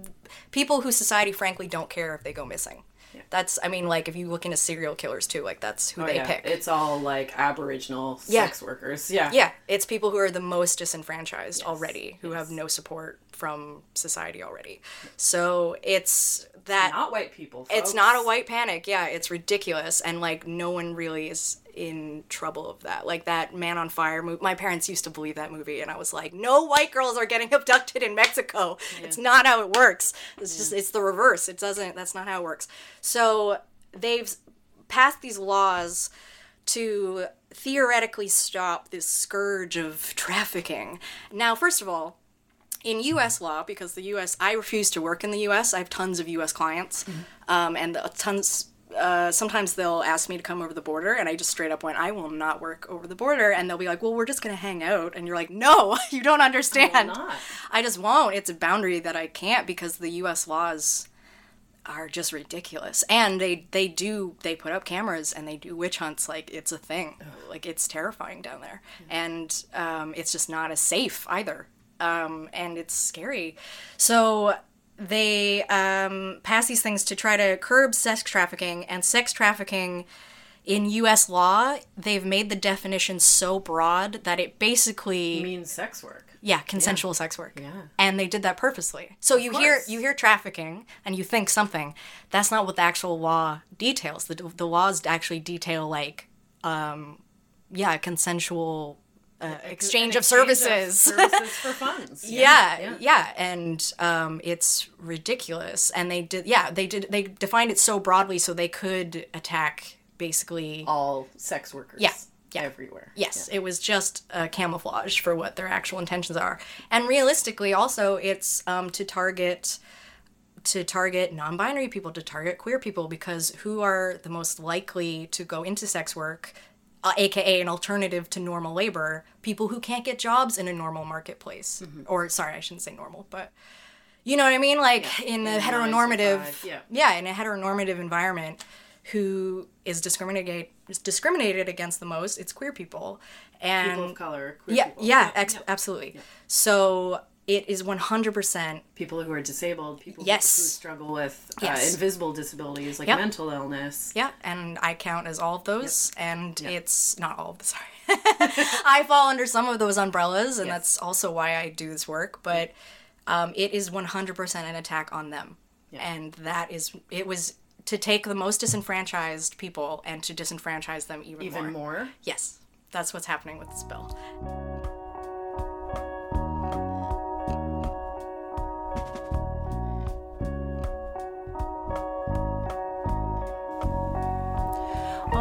people who society, frankly, don't care if they go missing. That's, I mean, like if you look into serial killers too, like that's who Oh, they yeah. pick. It's all like Aboriginal Yeah. sex workers. Yeah. yeah, it's people who are the most disenfranchised already, who have no support from society already. So it's that Not white people. it's not a white panic yeah it's ridiculous and like no one really is in trouble of that like that man on fire movie my parents used to believe that movie and i was like no white girls are getting abducted in mexico it's not how it works it's just it's the reverse it doesn't that's not how it works so they've passed these laws to theoretically stop this scourge of trafficking now first of all in U.S. law, because the U.S. I refuse to work in the U.S. I have tons of U.S. clients, um, and tons. Uh, sometimes they'll ask me to come over the border, and I just straight up went, "I will not work over the border." And they'll be like, "Well, we're just gonna hang out," and you're like, "No, you don't understand. not. I just won't. It's a boundary that I can't because the U.S. laws are just ridiculous, and they they do they put up cameras and they do witch hunts like it's a thing. Like it's terrifying down there, and um, it's just not as safe either um, and it's scary. So they um, pass these things to try to curb sex trafficking, and sex trafficking in U.S. law, they've made the definition so broad that it basically means sex work. yeah, consensual sex work. Yeah. And they did that purposely. So you hear you hear trafficking and you think something. That's not what the actual law details. The the laws actually detail like um yeah, consensual uh, exchange An of services. services for funds. yeah, yeah, and um, it's ridiculous. And they did, yeah, they did. They defined it so broadly so they could attack basically. All sex workers. Yeah, yeah. Everywhere. Yes, it was just a camouflage for what their actual intentions are. And realistically, also, it's um, to target to target non-binary people, to target queer people, because who are the most likely to go into sex work, uh, aka an alternative to normal labor? People who can't get jobs in a normal marketplace, or sorry, I shouldn't say normal, but you know what I mean, like in a in nine heteronormative, yeah. yeah, in a heteronormative environment, who is discriminated is discriminated against the most? It's queer people, and People of color. Queer yeah, people. yeah, ex- absolutely. So it is one hundred percent. People who are disabled. People who- Yes. who, struggle with uh, Yes. invisible disabilities like Yep. mental illness. Yeah, and I count as all of those, and it's not all of the. Sorry, I fall under some of those umbrellas, and Yes. that's also why I do this work. But um, it is one hundred percent an attack on them, and that is it was to take the most disenfranchised people and to disenfranchise them even, Even more. Yes, that's what's happening with this bill.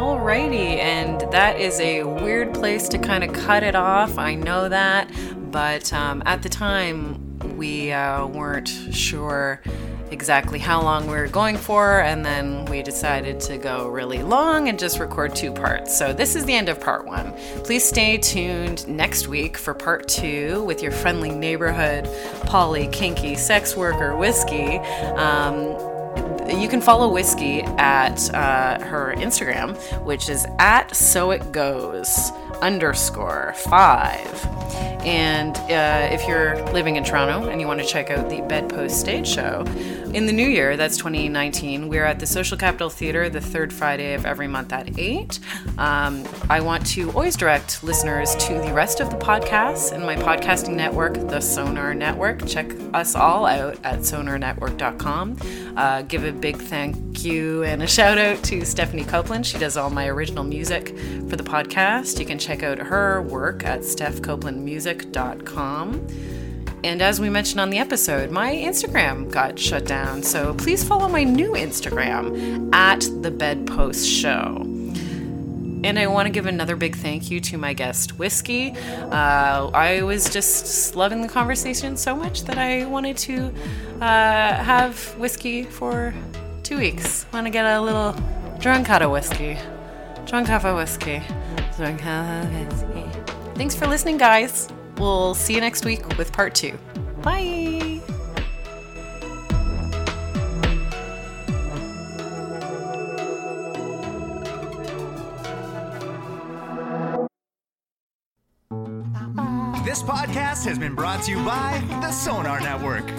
Alrighty, and that is a weird place to kind of cut it off. I know that, but um, at the time we uh, weren't sure exactly how long we were going for, and then we decided to go really long and just record two parts. So this is the end of part one. Please stay tuned next week for part two with your friendly neighborhood poly kinky sex worker whiskey. Um, you can follow Whiskey at uh, her Instagram, which is at so it goes underscore five. And uh, if you're living in Toronto and you want to check out the Bedpost Stage Show, in the new year, that's 2019, we're at the Social Capital Theatre the third Friday of every month at 8. Um, I want to always direct listeners to the rest of the podcasts in my podcasting network, the Sonar Network. Check us all out at sonarnetwork.com. Uh, give a big thank you and a shout out to Stephanie Copeland. She does all my original music for the podcast. You can check out her work at stephcopelandmusic.com. And as we mentioned on the episode, my Instagram got shut down. So please follow my new Instagram at the Bedpost Show. and I want to give another big thank you to my guest, Whiskey. Uh, I was just loving the conversation so much that I wanted to uh, have whiskey for two weeks. Want to get a little drunk out of whiskey. Drunk of whiskey. Drunk off of whiskey. Thanks for listening, guys. We'll see you next week with part two. Bye. This podcast has been brought to you by the Sonar Network.